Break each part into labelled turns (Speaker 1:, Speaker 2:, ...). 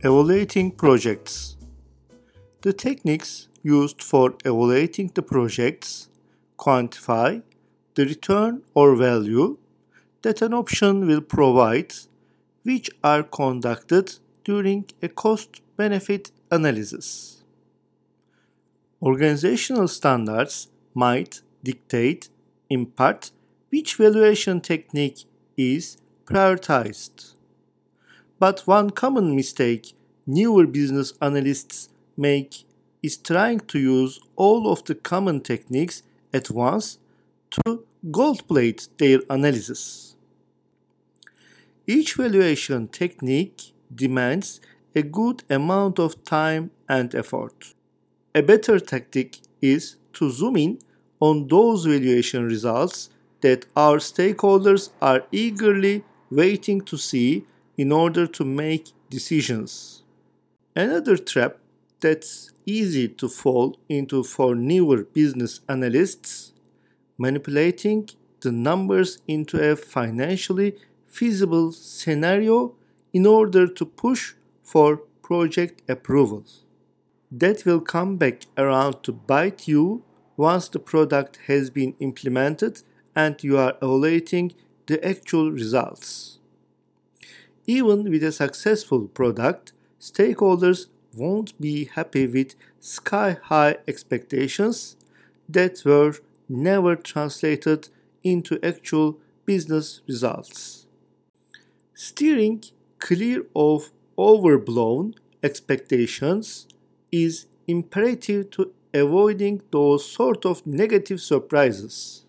Speaker 1: Evaluating projects. The techniques used for evaluating the projects quantify the return or value that an option will provide, which are conducted during a cost benefit analysis. Organizational standards might dictate, in part, which valuation technique is prioritized. But one common mistake newer business analysts make is trying to use all of the common techniques at once to gold plate their analysis. Each valuation technique demands a good amount of time and effort. A better tactic is to zoom in on those valuation results that our stakeholders are eagerly waiting to see in order to make decisions. Another trap that's easy to fall into for newer business analysts manipulating the numbers into a financially feasible scenario in order to push for project approval. That will come back around to bite you once the product has been implemented and you are evaluating the actual results. Even with a successful product, stakeholders won't be happy with sky high expectations that were never translated into actual business results. Steering clear of overblown expectations is imperative to avoiding those sort of negative surprises.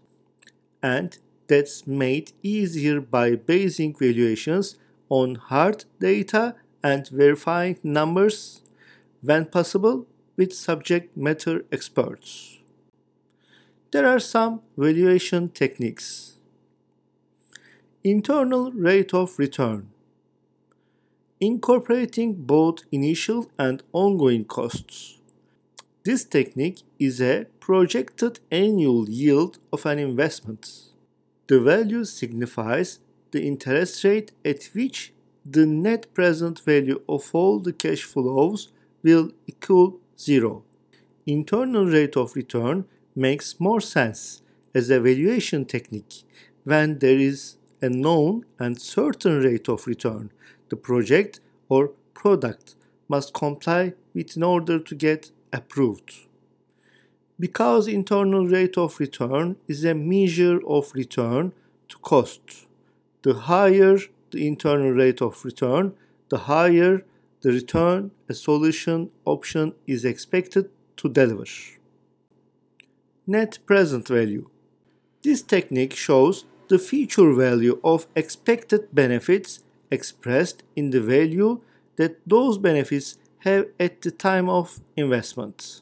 Speaker 1: And that's made easier by basing valuations on hard data and verifying numbers when possible with subject matter experts. There are some valuation techniques. Internal rate of return. Incorporating both initial and ongoing costs. This technique is a projected annual yield of an investment. The value signifies the interest rate at which the net present value of all the cash flows will equal zero. Internal rate of return makes more sense as a valuation technique when there is a known and certain rate of return the project or product must comply with in order to get approved. Because internal rate of return is a measure of return to cost the higher the internal rate of return, the higher the return a solution option is expected to deliver. Net present value. This technique shows the future value of expected benefits expressed in the value that those benefits have at the time of investment.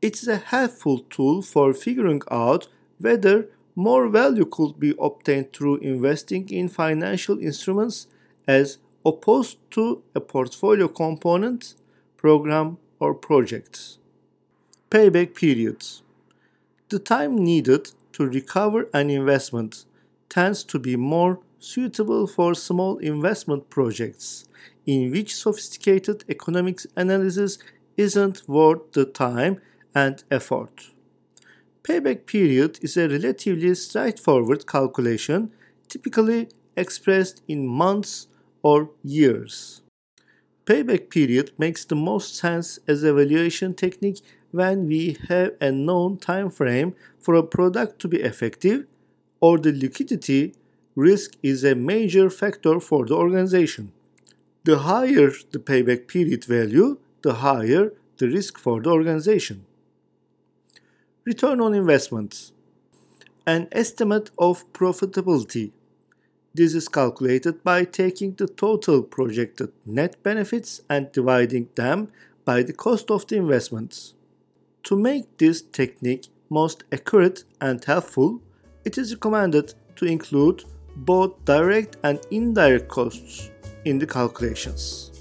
Speaker 1: It is a helpful tool for figuring out whether more value could be obtained through investing in financial instruments as opposed to a portfolio component, program, or project. Payback periods. The time needed to recover an investment tends to be more suitable for small investment projects in which sophisticated economics analysis isn't worth the time and effort. Payback period is a relatively straightforward calculation, typically expressed in months or years. Payback period makes the most sense as a valuation technique when we have a known time frame for a product to be effective or the liquidity risk is a major factor for the organization. The higher the payback period value, the higher the risk for the organization. Return on investment. An estimate of profitability. This is calculated by taking the total projected net benefits and dividing them by the cost of the investments. To make this technique most accurate and helpful, it is recommended to include both direct and indirect costs in the calculations.